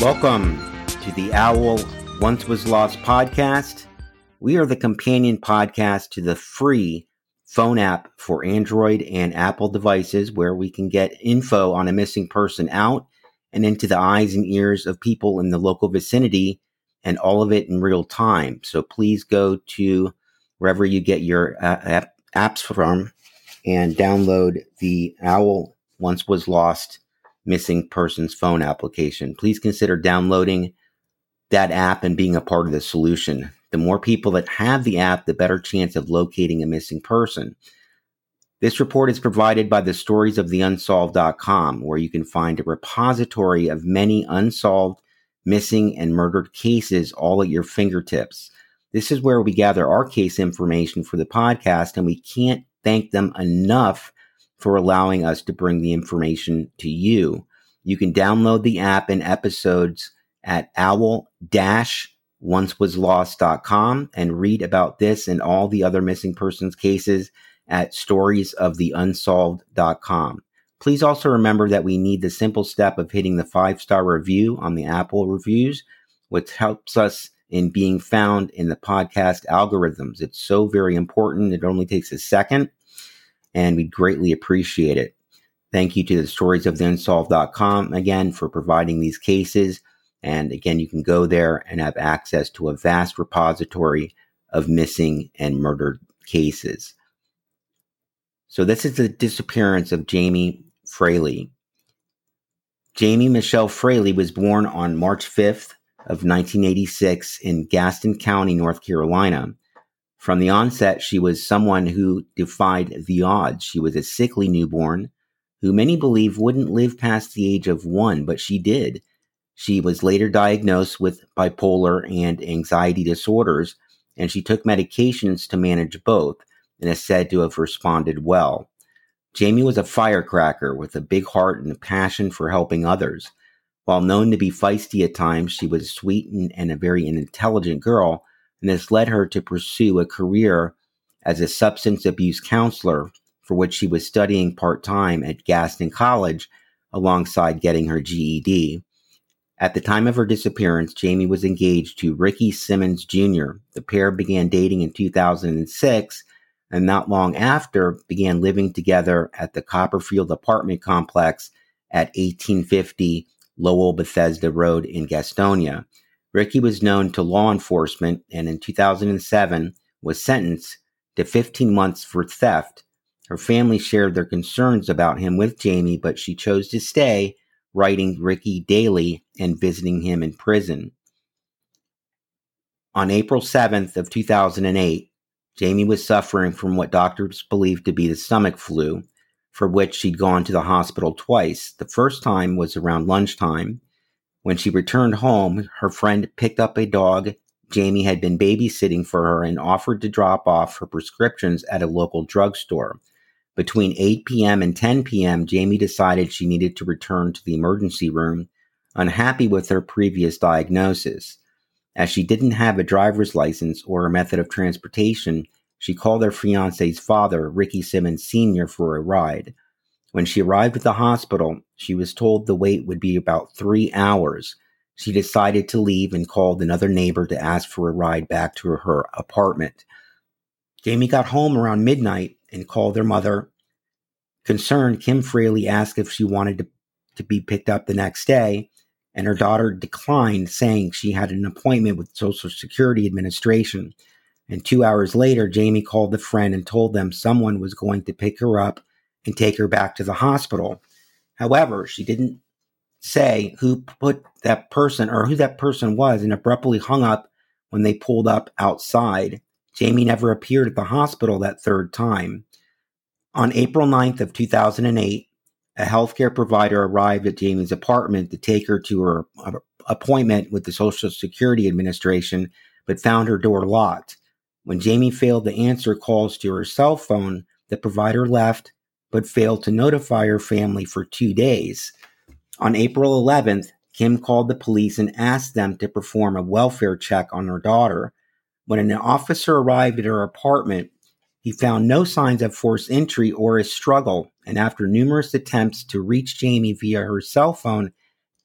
Welcome to the Owl Once Was Lost podcast. We are the companion podcast to the free phone app for Android and Apple devices where we can get info on a missing person out and into the eyes and ears of people in the local vicinity and all of it in real time. So please go to wherever you get your uh, app, apps from and download the Owl Once Was Lost missing persons phone application. Please consider downloading that app and being a part of the solution. The more people that have the app, the better chance of locating a missing person. This report is provided by the stories of the unsolved.com, where you can find a repository of many unsolved, missing, and murdered cases all at your fingertips. This is where we gather our case information for the podcast, and we can't thank them enough for allowing us to bring the information to you. You can download the app and episodes at owl-oncewaslost.com and read about this and all the other missing persons cases at storiesoftheunsolved.com. Please also remember that we need the simple step of hitting the five star review on the Apple reviews, which helps us in being found in the podcast algorithms. It's so very important. It only takes a second and we'd greatly appreciate it. Thank you to the stories of the unsolved.com again for providing these cases. And again, you can go there and have access to a vast repository of missing and murdered cases. So this is the disappearance of Jamie Fraley. Jamie Michelle Fraley was born on March 5th of 1986 in Gaston County, North Carolina. From the onset, she was someone who defied the odds. She was a sickly newborn who many believe wouldn't live past the age of one, but she did. She was later diagnosed with bipolar and anxiety disorders, and she took medications to manage both and is said to have responded well. Jamie was a firecracker with a big heart and a passion for helping others. While known to be feisty at times, she was sweet and, and a very intelligent girl and this led her to pursue a career as a substance abuse counselor, for which she was studying part time at Gaston College alongside getting her GED. At the time of her disappearance, Jamie was engaged to Ricky Simmons Jr. The pair began dating in 2006 and not long after began living together at the Copperfield apartment complex at 1850 Lowell Bethesda Road in Gastonia. Ricky was known to law enforcement and in 2007 was sentenced to 15 months for theft. Her family shared their concerns about him with Jamie, but she chose to stay, writing Ricky daily and visiting him in prison. On April 7th of 2008, Jamie was suffering from what doctors believed to be the stomach flu, for which she'd gone to the hospital twice. The first time was around lunchtime when she returned home, her friend picked up a dog Jamie had been babysitting for her and offered to drop off her prescriptions at a local drugstore. Between 8 p.m. and 10 p.m., Jamie decided she needed to return to the emergency room, unhappy with her previous diagnosis. As she didn't have a driver's license or a method of transportation, she called her fiance's father, Ricky Simmons Sr., for a ride. When she arrived at the hospital, she was told the wait would be about three hours. She decided to leave and called another neighbor to ask for a ride back to her apartment. Jamie got home around midnight and called their mother. Concerned, Kim Fraley asked if she wanted to, to be picked up the next day, and her daughter declined, saying she had an appointment with Social Security Administration. And two hours later, Jamie called the friend and told them someone was going to pick her up and take her back to the hospital. However, she didn't say who put that person or who that person was and abruptly hung up when they pulled up outside. Jamie never appeared at the hospital that third time. On April 9th of 2008, a healthcare provider arrived at Jamie's apartment to take her to her appointment with the Social Security Administration, but found her door locked. When Jamie failed to answer calls to her cell phone, the provider left but failed to notify her family for two days. On April 11th, Kim called the police and asked them to perform a welfare check on her daughter. When an officer arrived at her apartment, he found no signs of forced entry or a struggle, and after numerous attempts to reach Jamie via her cell phone,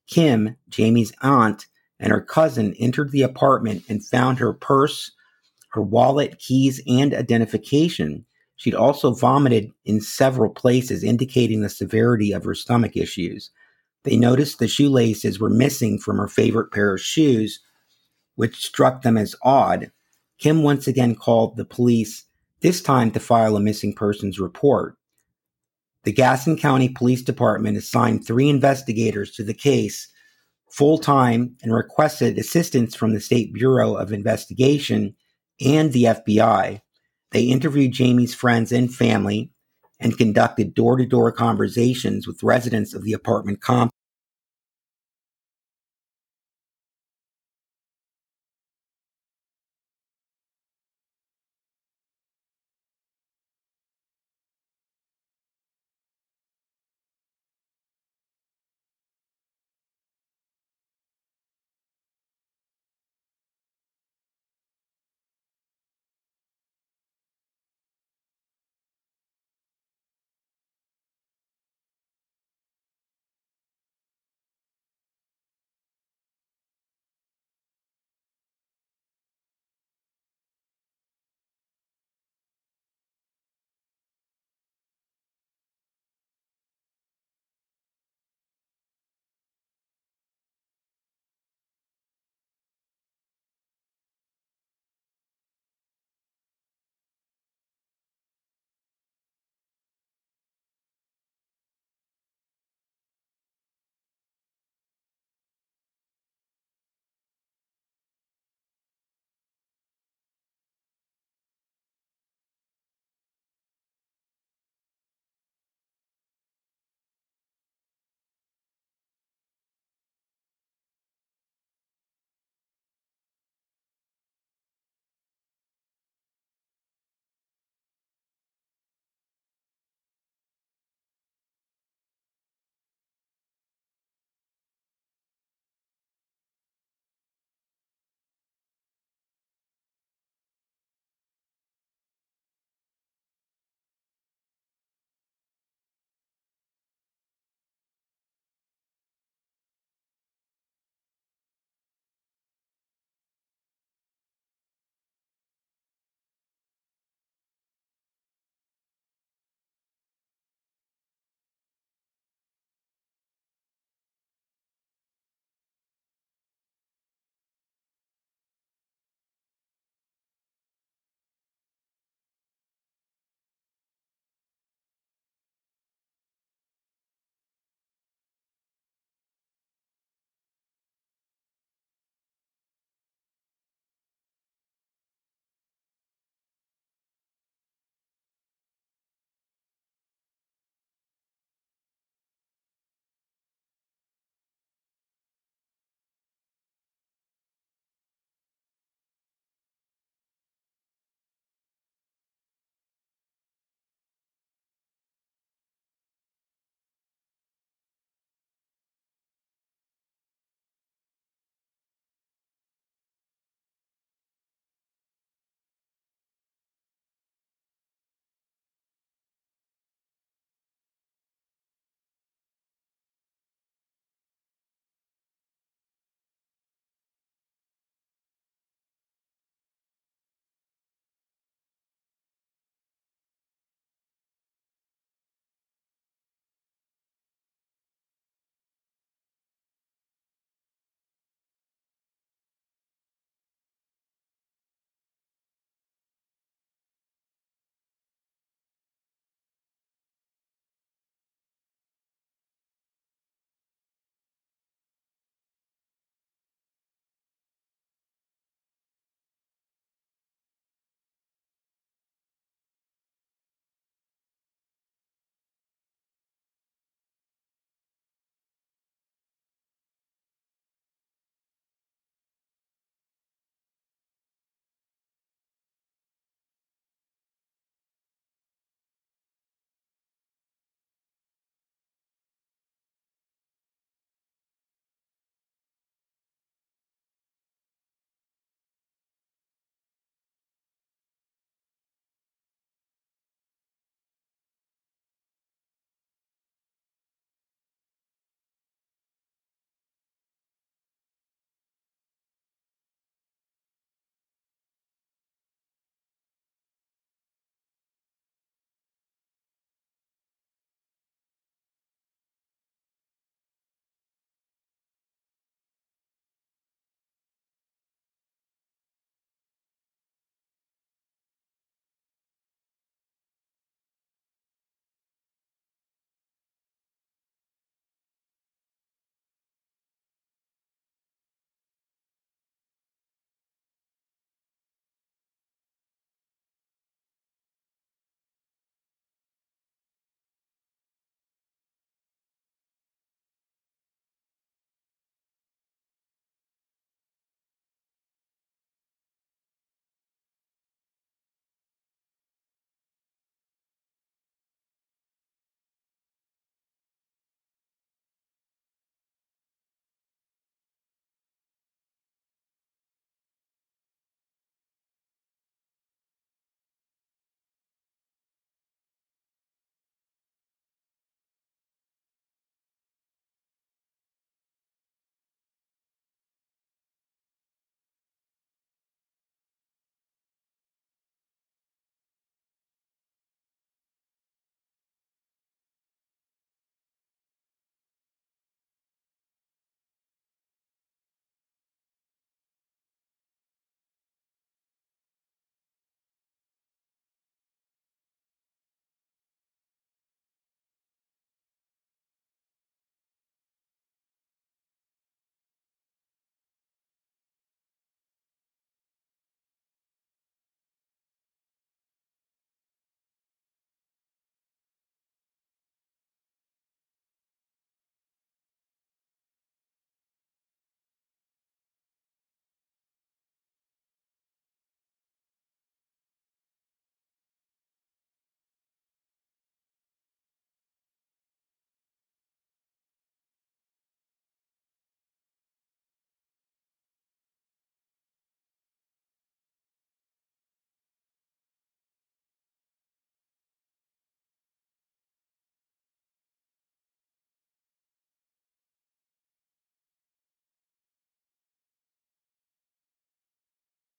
Kim, Jamie's aunt, and her cousin entered the apartment and found her purse, her wallet, keys, and identification. She'd also vomited in several places, indicating the severity of her stomach issues. They noticed the shoelaces were missing from her favorite pair of shoes, which struck them as odd. Kim once again called the police, this time to file a missing persons report. The Gaston County Police Department assigned three investigators to the case full time and requested assistance from the State Bureau of Investigation and the FBI. They interviewed Jamie's friends and family and conducted door to door conversations with residents of the apartment complex.